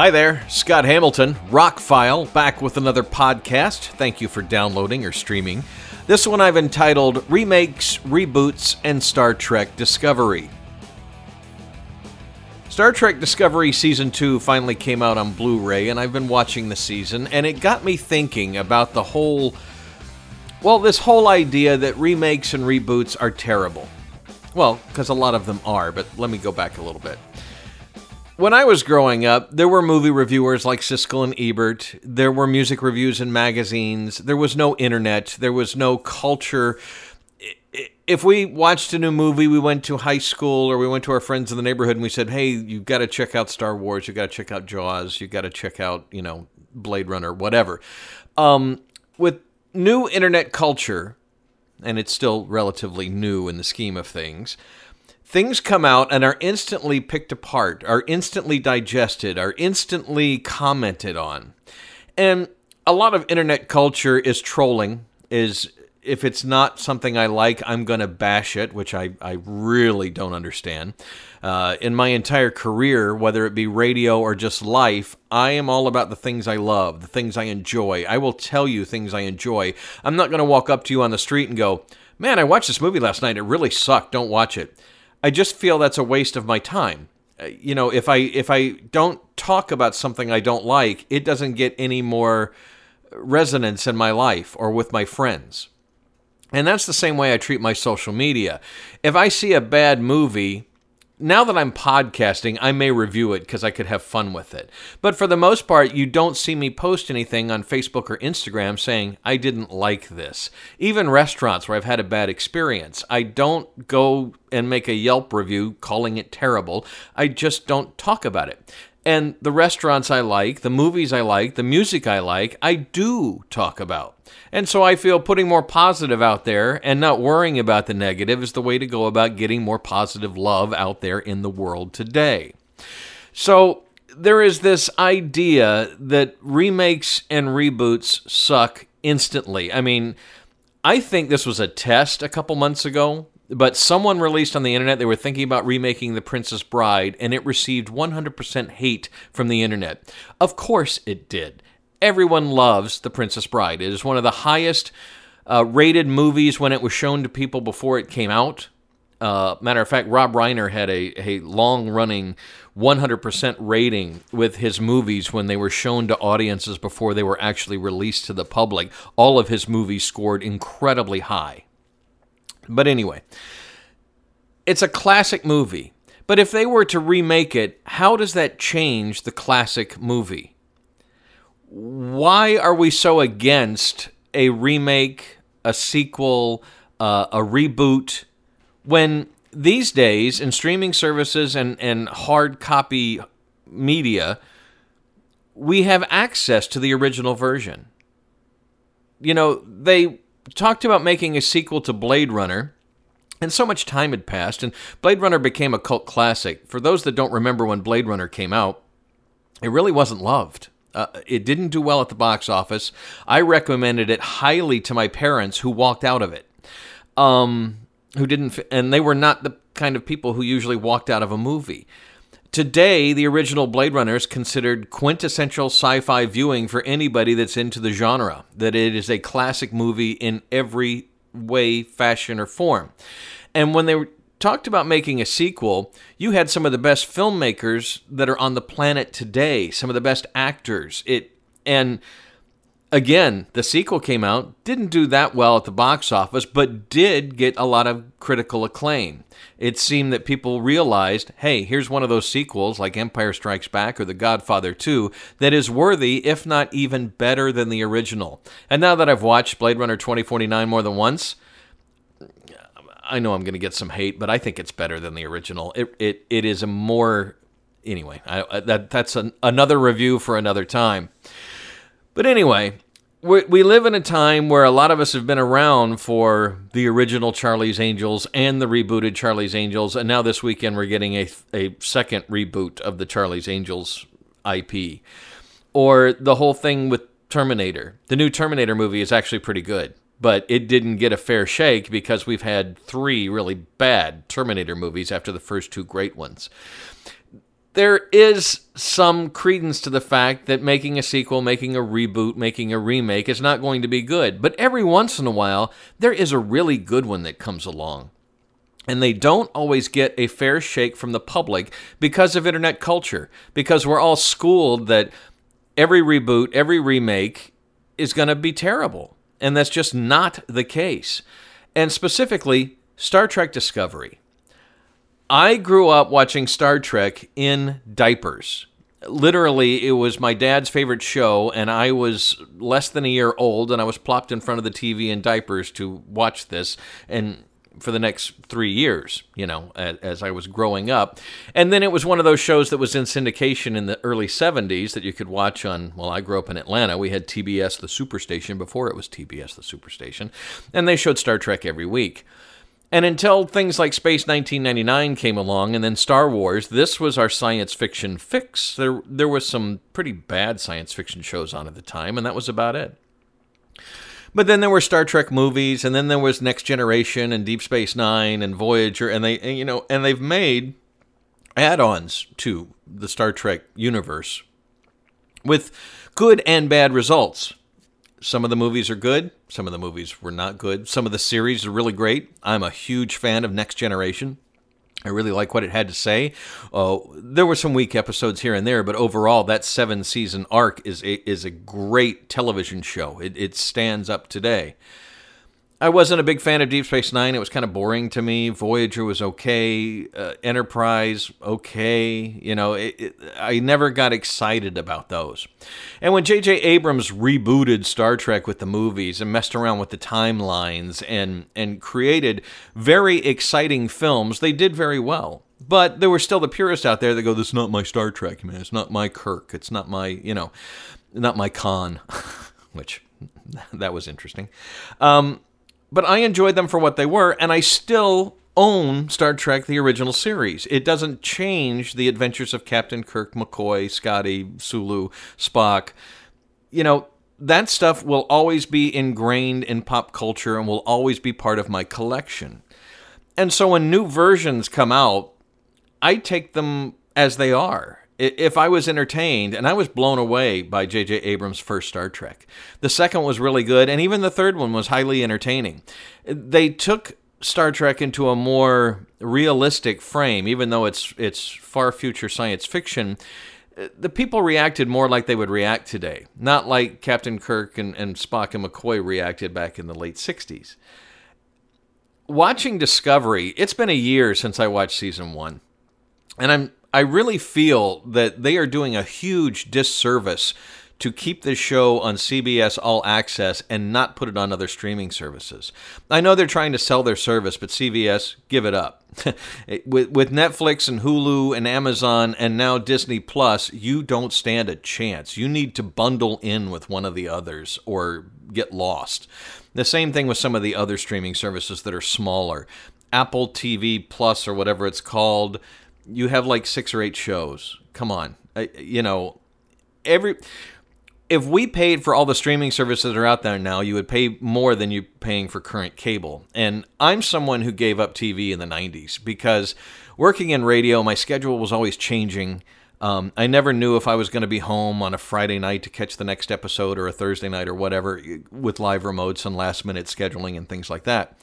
Hi there, Scott Hamilton, Rockfile, back with another podcast. Thank you for downloading or streaming. This one I've entitled Remakes, Reboots, and Star Trek Discovery. Star Trek Discovery Season 2 finally came out on Blu ray, and I've been watching the season, and it got me thinking about the whole. Well, this whole idea that remakes and reboots are terrible. Well, because a lot of them are, but let me go back a little bit. When I was growing up, there were movie reviewers like Siskel and Ebert. There were music reviews in magazines. There was no internet. There was no culture. If we watched a new movie, we went to high school or we went to our friends in the neighborhood and we said, "Hey, you've got to check out Star Wars. You've got to check out Jaws. You've got to check out, you know, Blade Runner, whatever." Um, with new internet culture, and it's still relatively new in the scheme of things things come out and are instantly picked apart, are instantly digested, are instantly commented on. And a lot of internet culture is trolling, is if it's not something I like, I'm going to bash it, which I, I really don't understand. Uh, in my entire career, whether it be radio or just life, I am all about the things I love, the things I enjoy. I will tell you things I enjoy. I'm not going to walk up to you on the street and go, Man, I watched this movie last night. It really sucked. Don't watch it. I just feel that's a waste of my time. Uh, you know, if I if I don't talk about something I don't like, it doesn't get any more resonance in my life or with my friends. And that's the same way I treat my social media. If I see a bad movie, now that I'm podcasting, I may review it because I could have fun with it. But for the most part, you don't see me post anything on Facebook or Instagram saying, I didn't like this. Even restaurants where I've had a bad experience, I don't go and make a Yelp review calling it terrible. I just don't talk about it. And the restaurants I like, the movies I like, the music I like, I do talk about. And so I feel putting more positive out there and not worrying about the negative is the way to go about getting more positive love out there in the world today. So there is this idea that remakes and reboots suck instantly. I mean, I think this was a test a couple months ago, but someone released on the internet they were thinking about remaking The Princess Bride, and it received 100% hate from the internet. Of course it did everyone loves The Princess Bride. It is one of the highest uh, rated movies when it was shown to people before it came out. Uh, matter of fact, Rob Reiner had a, a long running 100% rating with his movies when they were shown to audiences before they were actually released to the public. All of his movies scored incredibly high. But anyway, it's a classic movie. But if they were to remake it, how does that change the classic movie? why are we so against a remake, a sequel, uh, a reboot, when these days in streaming services and, and hard copy media, we have access to the original version? You know, they talked about making a sequel to Blade Runner. And so much time had passed, and Blade Runner became a cult classic. For those that don't remember when Blade Runner came out, it really wasn't loved. Uh, it didn't do well at the box office. I recommended it highly to my parents who walked out of it. Um, who didn't, and they were not the kind of people who usually walked out of a movie. Today, the original Blade Runner is considered quintessential sci fi viewing for anybody that's into the genre, that it is a classic movie in every way, fashion, or form. And when they talked about making a sequel, you had some of the best filmmakers that are on the planet today, some of the best actors. It and again, the sequel came out, didn't do that well at the box office, but did get a lot of critical acclaim. It seemed that people realized, hey, here's one of those sequels like Empire Strikes Back or The Godfather 2 that is worthy, if not even better than the original. And now that I've watched Blade Runner 2049 more than once, I know I'm going to get some hate, but I think it's better than the original. It it, it is a more anyway. I, that that's an, another review for another time. But anyway, we, we live in a time where a lot of us have been around for the original Charlie's Angels and the rebooted Charlie's Angels, and now this weekend we're getting a a second reboot of the Charlie's Angels IP, or the whole thing with Terminator. The new Terminator movie is actually pretty good but it didn't get a fair shake because we've had three really bad Terminator movies after the first two great ones. There is some credence to the fact that making a sequel, making a reboot, making a remake is not going to be good. But every once in a while, there is a really good one that comes along. And they don't always get a fair shake from the public because of internet culture, because we're all schooled that every reboot, every remake is going to be terrible. And that's just not the case. And specifically, Star Trek Discovery. I grew up watching Star Trek in diapers. Literally, it was my dad's favorite show, and I was less than a year old, and I was plopped in front of the TV in diapers to watch this. And for the next three years, you know, as, I was growing up. And then it was one of those shows that was in syndication in the early 70s that you could watch on, well, I grew up in Atlanta. We had TBS, the Superstation, before it was TBS, the Superstation. And they showed Star Trek every week. And until things like Space 1999 came along and then Star Wars, this was our science fiction fix. There there was some pretty bad science fiction shows on at the time and that was about it. But then there were Star Trek movies and then there was Next Generation and Deep Space 9 and Voyager and they and, you know and they've made add-ons to the Star Trek universe with good and bad results. Some of the movies are good. Some of the movies were not good. Some of the series are really great. I'm a huge fan of Next Generation. I really like what it had to say. Uh, there were some weak episodes here and there, but overall, that seven season arc is a, is a great television show. It, it stands up today. I wasn't a big fan of Deep Space Nine. It was kind of boring to me. Voyager was okay. Uh, Enterprise, okay. You know, it, it, I never got excited about those. And when J.J. Abrams rebooted Star Trek with the movies and messed around with the timelines and, and created very exciting films, they did very well. But there were still the purists out there that go, "This is not my Star Trek, man. It's not my Kirk. It's not my, you know, not my Khan," which that was interesting. Um, but I enjoyed them for what they were, and I still own Star Trek the original series. It doesn't change the adventures of Captain Kirk, McCoy, Scotty, Sulu, Spock. You know, that stuff will always be ingrained in pop culture and will always be part of my collection. And so when new versions come out, I take them as they are if I was entertained, and I was blown away by J.J. Abrams' first Star Trek. The second was really good, and even the third one was highly entertaining. They took Star Trek into a more realistic frame, even though it's it's far future science fiction. The people reacted more like they would react today, not like Captain Kirk and, and Spock and McCoy reacted back in the late 60s. Watching Discovery, it's been a year since I watched season one. And I'm I really feel that they are doing a huge disservice to keep this show on CBS All Access and not put it on other streaming services. I know they're trying to sell their service, but CBS, give it up. with, with Netflix and Hulu and Amazon and now Disney Plus, you don't stand a chance. You need to bundle in with one of the others or get lost. The same thing with some of the other streaming services that are smaller. Apple TV Plus or whatever it's called you have like six or eight shows. Come on, I, you know, every if we paid for all the streaming services that are out there now, you would pay more than you're paying for current cable. And I'm someone who gave up TV in the 90s because working in radio, my schedule was always changing. Um, I never knew if I was going to be home on a Friday night to catch the next episode or a Thursday night or whatever with live remotes and last minute scheduling and things like that.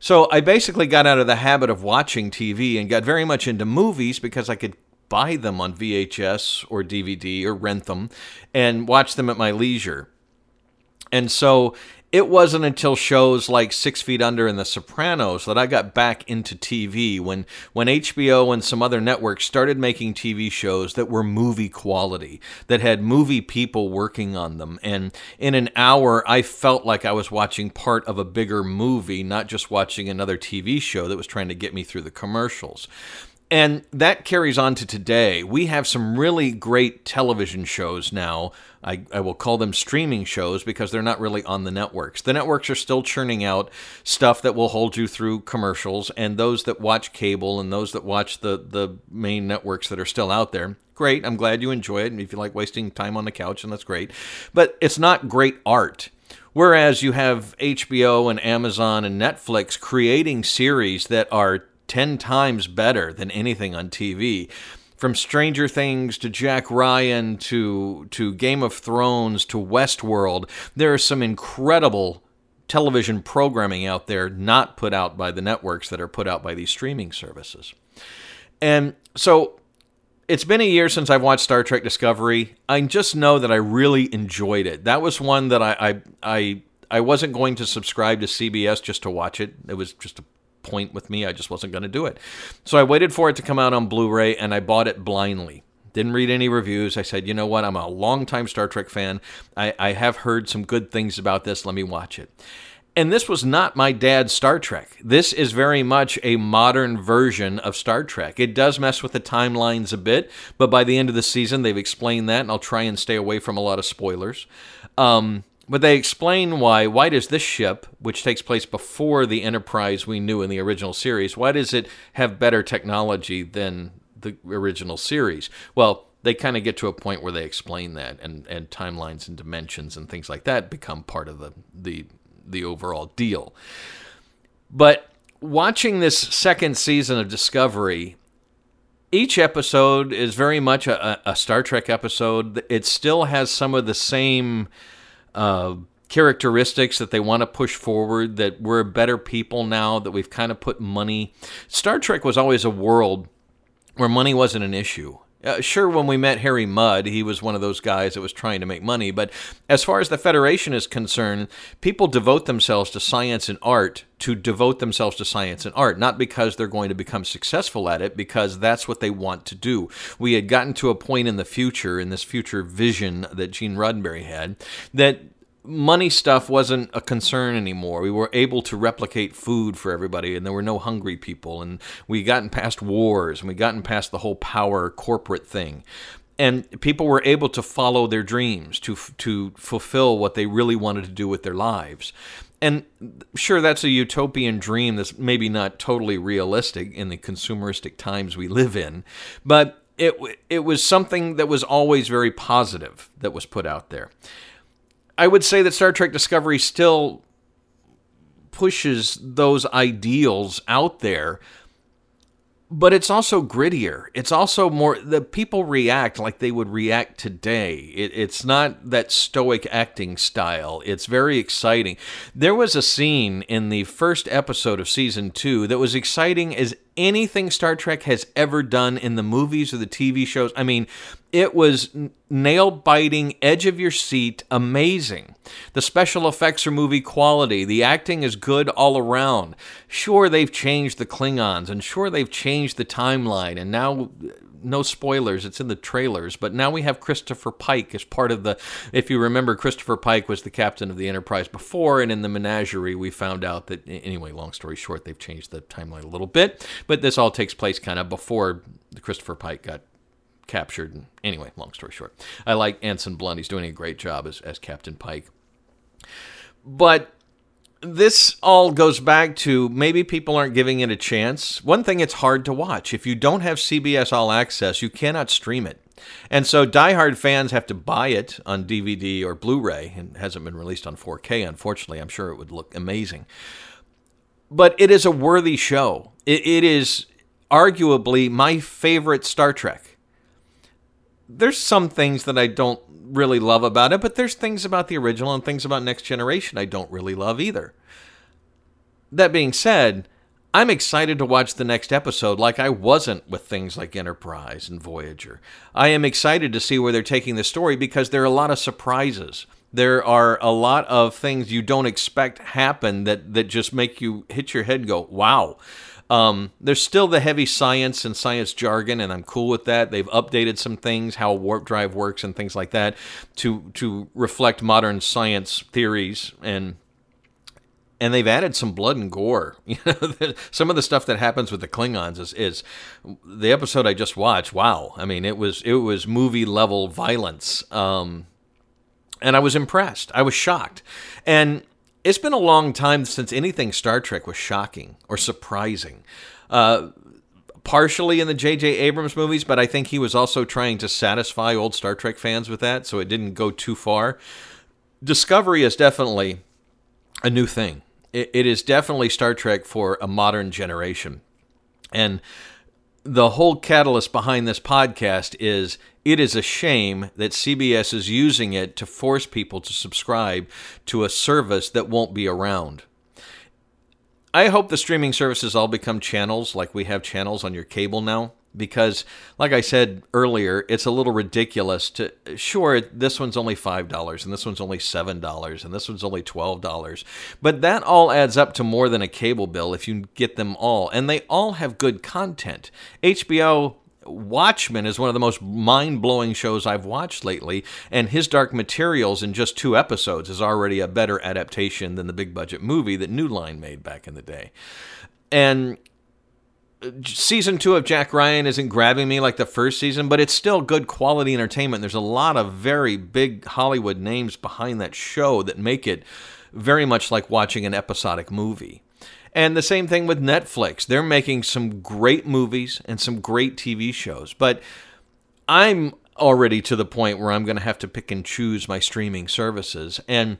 So I basically got out of the habit of watching TV and got very much into movies because I could buy them on VHS or DVD or rent them and watch them at my leisure. And so it wasn't until shows like Six Feet Under and The Sopranos that I got back into TV when, when HBO and some other networks started making TV shows that were movie quality, that had movie people working on them. And in an hour, I felt like I was watching part of a bigger movie, not just watching another TV show that was trying to get me through the commercials. And that carries on to today. We have some really great television shows now. I, I, will call them streaming shows because they're not really on the networks. The networks are still churning out stuff that will hold you through commercials, and those that watch cable and those that watch the, the main networks that are still out there, great. I'm glad you enjoy it. And if you like wasting time on the couch, and that's great. But it's not great art. Whereas you have HBO and Amazon and Netflix creating series that are 10 times better than anything on TV. from Stranger Things to Jack Ryan to to Game of Thrones to Westworld, there is some incredible television programming out there not put out by the networks that are put out by these streaming services. And so it's been a year since I've watched Star Trek Discovery. I just know that I really enjoyed it. That was one that I I I, I wasn't going to subscribe to CBS just to watch it. It was just a point with me. I just wasn't going to do it. So I waited for it to come out on Blu ray and I bought it blindly. Didn't read any reviews. I said, you know what? I'm a longtime Star Trek fan. I, I have heard some good things about this. Let me watch it. And this was not my dad's Star Trek. This is very much a modern version of Star Trek. It does mess with the timelines a bit, but by the end of the season, they've explained that, and I'll try and stay away from a lot of spoilers. Um, but they explain why. Why does this ship, which takes place before the Enterprise we knew in the original series, why does it have better technology than the original series? Well, they kind of get to a point where they explain that, and, and timelines and dimensions and things like that become part of the the the overall deal. But watching this second season of Discovery, each episode is very much a, a Star Trek episode. It still has some of the same uh, characteristics that they want to push forward, that we're better people now, that we've kind of put money. Star Trek was always a world where money wasn't an issue. Uh, sure, when we met Harry Mudd, he was one of those guys that was trying to make money. But as far as the Federation is concerned, people devote themselves to science and art to devote themselves to science and art, not because they're going to become successful at it, because that's what they want to do. We had gotten to a point in the future, in this future vision that Gene Roddenberry had, that money stuff wasn't a concern anymore. We were able to replicate food for everybody, and there were no hungry people. And we gotten past wars, and we gotten past the whole power corporate thing. And people were able to follow their dreams, to to fulfill what they really wanted to do with their lives. And sure, that's a utopian dream that's maybe not totally realistic in the consumeristic times we live in, but it it was something that was always very positive that was put out there. I would say that Star Trek Discovery still pushes those ideals out there but it's also grittier. It's also more the people react like they would react today. It, it's not that stoic acting style. It's very exciting. There was a scene in the first episode of season two that was exciting as anything Star Trek has ever done in the movies or the TV shows. I mean, it was nail biting, edge of your seat, amazing. The special effects are movie quality. The acting is good all around. Sure, they've changed the Klingons, and sure, they've changed the timeline, and now no spoilers, it's in the trailers, but now we have Christopher Pike as part of the. If you remember, Christopher Pike was the captain of the Enterprise before, and in the menagerie, we found out that, anyway, long story short, they've changed the timeline a little bit, but this all takes place kind of before Christopher Pike got captured. Anyway, long story short, I like Anson Mount. He's doing a great job as, as Captain Pike. But this all goes back to maybe people aren't giving it a chance. One thing, it's hard to watch. If you don't have CBS All Access, you cannot stream it. And so diehard fans have to buy it on DVD or Blu ray. and hasn't been released on 4K, unfortunately. I'm sure it would look amazing. But it is a worthy show. it, it is arguably my favorite Star Trek there's some things that I don't really love about it, but there's things about the original and things about Next Generation I don't really love either. That being said, I'm excited to watch the next episode like I wasn't with things like Enterprise and Voyager. I am excited to see where they're taking the story because there are a lot of surprises. There are a lot of things you don't expect happen that, that just make you hit your head go, wow. Um, there's still the heavy science and science jargon, and I'm cool with that. They've updated some things, how warp drive works, and things like that, to to reflect modern science theories and and they've added some blood and gore. You know, some of the stuff that happens with the Klingons is, is the episode I just watched. Wow, I mean, it was it was movie level violence, um, and I was impressed. I was shocked, and it's been a long time since anything Star Trek was shocking or surprising. Uh, partially in the J.J. Abrams movies, but I think he was also trying to satisfy old Star Trek fans with that, so it didn't go too far. Discovery is definitely a new thing. it, it is definitely Star Trek for a modern generation. And the whole catalyst behind this podcast is it is a shame that CBS is using it to force people to subscribe to a service that won't be around. I hope the streaming services all become channels like we have channels on your cable now because like I said earlier, it's a little ridiculous to sure this one's only $5 and this one's only $7 and this one's only $12. But that all adds up to more than a cable bill if you get them all and they all have good content. HBO Watchmen is one of the most mind blowing shows I've watched lately, and His Dark Materials in just two episodes is already a better adaptation than the big budget movie that New Line made back in the day. And season two of Jack Ryan isn't grabbing me like the first season, but it's still good quality entertainment. There's a lot of very big Hollywood names behind that show that make it very much like watching an episodic movie. And the same thing with Netflix. They're making some great movies and some great TV shows. But I'm already to the point where I'm going to have to pick and choose my streaming services. And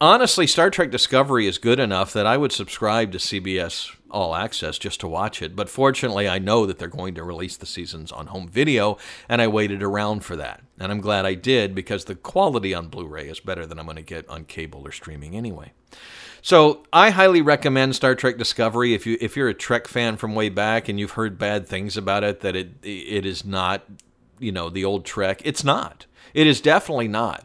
honestly, Star Trek Discovery is good enough that I would subscribe to CBS All Access just to watch it. But fortunately, I know that they're going to release the seasons on home video, and I waited around for that. And I'm glad I did because the quality on Blu ray is better than I'm going to get on cable or streaming anyway. So I highly recommend Star Trek Discovery if you if you're a Trek fan from way back and you've heard bad things about it that it it is not you know the old Trek. It's not. It is definitely not.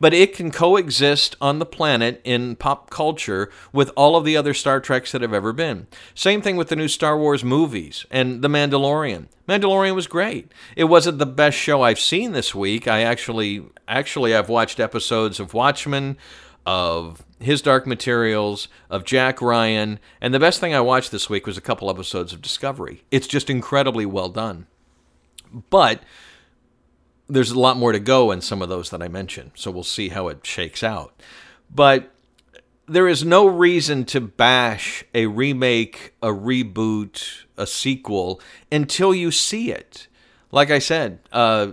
But it can coexist on the planet in pop culture with all of the other Star Treks that have ever been. Same thing with the new Star Wars movies and The Mandalorian. Mandalorian was great. It wasn't the best show I've seen this week. I actually actually I've watched episodes of Watchmen, of his Dark Materials, of Jack Ryan, and the best thing I watched this week was a couple episodes of Discovery. It's just incredibly well done. But there's a lot more to go in some of those that I mentioned, so we'll see how it shakes out. But there is no reason to bash a remake, a reboot, a sequel until you see it. Like I said, uh,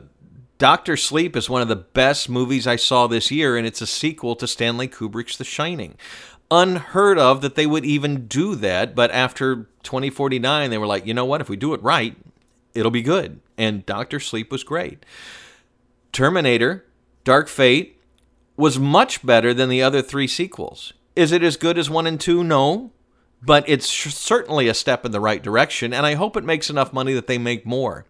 Doctor Sleep is one of the best movies I saw this year, and it's a sequel to Stanley Kubrick's The Shining. Unheard of that they would even do that, but after 2049, they were like, you know what? If we do it right, it'll be good. And Doctor Sleep was great. Terminator, Dark Fate was much better than the other three sequels. Is it as good as one and two? No. But it's certainly a step in the right direction, and I hope it makes enough money that they make more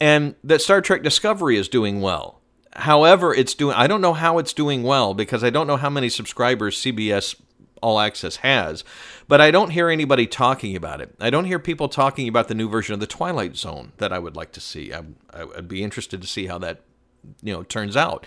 and that Star Trek Discovery is doing well. However, it's doing I don't know how it's doing well because I don't know how many subscribers CBS All Access has, but I don't hear anybody talking about it. I don't hear people talking about the new version of the Twilight Zone that I would like to see. I, I'd be interested to see how that you know turns out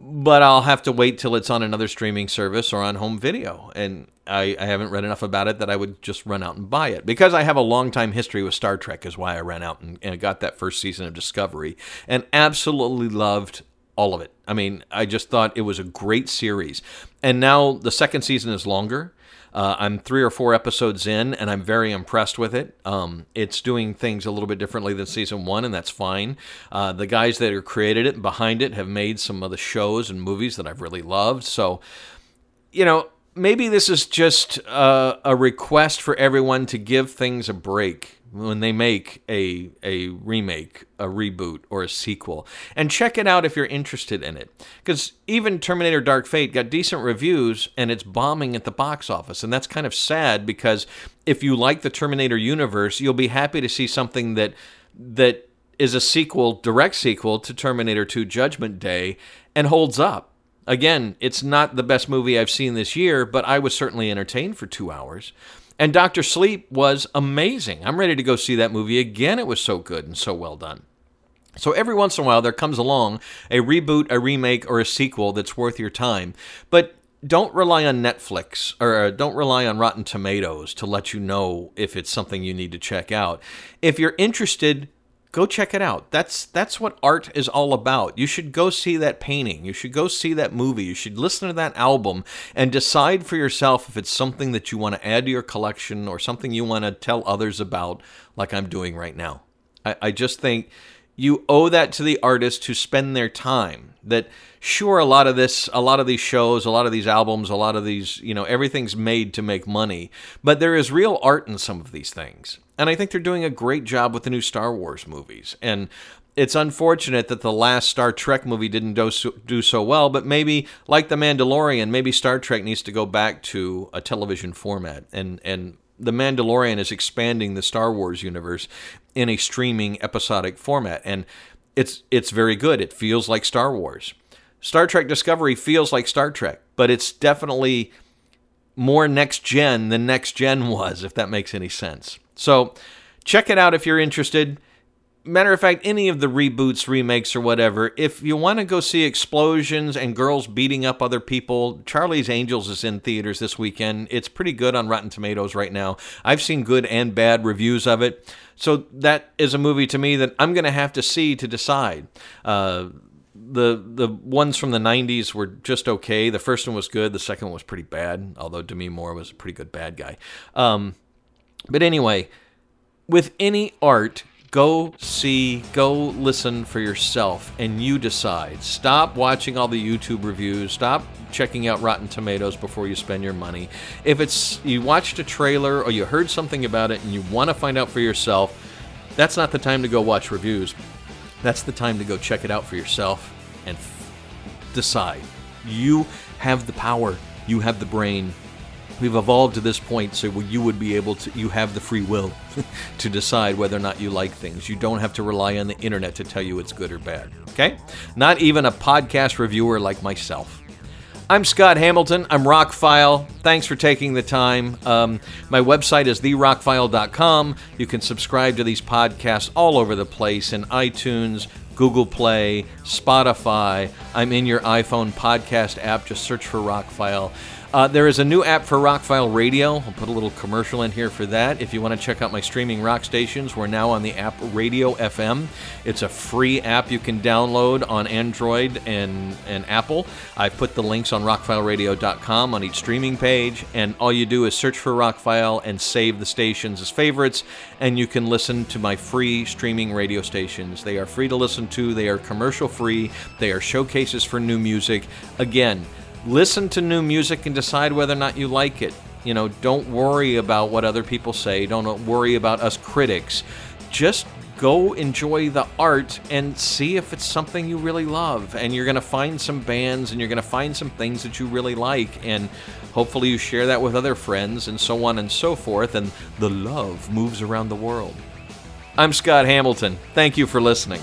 but I'll have to wait till it's on another streaming service or on home video. And I, I, haven't read enough about it that I would just run out and buy it. Because I have a long time history with Star Trek, is why I ran out and, and got that first season of Discovery and absolutely loved all of it. I mean, I just thought it was a great series. And now the second season is longer. Uh, I'm three or four episodes in, and I'm very impressed with it. Um, it's doing things a little bit differently than season one, and that's fine. Uh, the guys that are created it and behind it have made some of the shows and movies that I've really loved. So, you know, maybe this is just uh, a request for everyone to give things a break when they make a a remake, a reboot, or a sequel. And check it out if you're interested in it. Because even Terminator Dark Fate got decent reviews and it's bombing at the box office. And that's kind of sad because if you like the Terminator universe, you'll be happy to see something that that is a sequel, direct sequel to Terminator 2 Judgment Day and holds up. Again, it's not the best movie I've seen this year, but I was certainly entertained for two hours. And Doctor Sleep was amazing. I'm ready to go see that movie again. It was so good and so well done. So every once in a while, there comes along a reboot, a remake, or a sequel that's worth your time. But don't rely on Netflix or uh, don't rely on Rotten Tomatoes to let you know if it's something you need to check out. If you're interested, go check it out. That's that's what art is all about. You should go see that painting. You should go see that movie. You should listen to that album and decide for yourself if it's something that you want to add to your collection or something you want to tell others about, like I'm doing right now. I, I just think you owe that to the artists who spend their time. That sure, a lot of this, a lot of these shows, a lot of these albums, a lot of these, you know, everything's made to make money, but there is real art in some of these things. And I think they're doing a great job with the new Star Wars movies. And it's unfortunate that the last Star Trek movie didn't do so, do so well, but maybe, like The Mandalorian, maybe Star Trek needs to go back to a television format. And, and The Mandalorian is expanding the Star Wars universe in a streaming episodic format. And it's, it's very good. It feels like Star Wars. Star Trek Discovery feels like Star Trek, but it's definitely more next gen than next gen was, if that makes any sense. So check it out if you're interested matter of fact, any of the reboots, remakes, or whatever, if you want to go see explosions and girls beating up other people, Charlie's Angels is in theaters this weekend. It's pretty good on Rotten Tomatoes right now. I've seen good and bad reviews of it. So that is a movie to me that I'm going to have to see to decide. Uh, the the ones from the 90s were just okay. The first one was good. The second one was pretty bad, although Demi Moore was a pretty good bad guy. Um, but anyway, with any art, Go see, go listen for yourself, and you decide. Stop watching all the YouTube reviews. Stop checking out Rotten Tomatoes before you spend your money. If it's you watched a trailer or you heard something about it and you want to find out for yourself, that's not the time to go watch reviews. That's the time to go check it out for yourself and f- decide. You have the power. You have the brain we've evolved to this point so you would be able to you have the free will to decide whether or not you like things you don't have to rely on the internet to tell you it's good or bad okay not even a podcast reviewer like myself I'm Scott Hamilton. I'm Rockfile. Thanks for taking the time. Um, my website is therockfile.com. You can subscribe to these podcasts all over the place in iTunes, Google Play, Spotify. I'm in your iPhone podcast app. Just search for Rockfile. Uh, there is a new app for Rockfile Radio. I'll put a little commercial in here for that. If you want to check out my streaming rock stations, we're now on the app Radio FM. It's a free app you can download on Android and, and Apple. I've put the links on rockfileradio.com on each streaming page, and all you do is search for Rockfile and save the stations as favorites, and you can listen to my free streaming radio stations. They are free to listen to, they are commercial free, they are showcases for new music. Again, listen to new music and decide whether or not you like it. You know, don't worry about what other people say. Don't worry about us critics. Just go enjoy the art and see if it's something you really love. And you're going to find some bands and you're going to find some things that you really like. And hopefully you share that with other friends and so on and so forth. And the love moves around the world. I'm Scott Hamilton. Thank you for listening.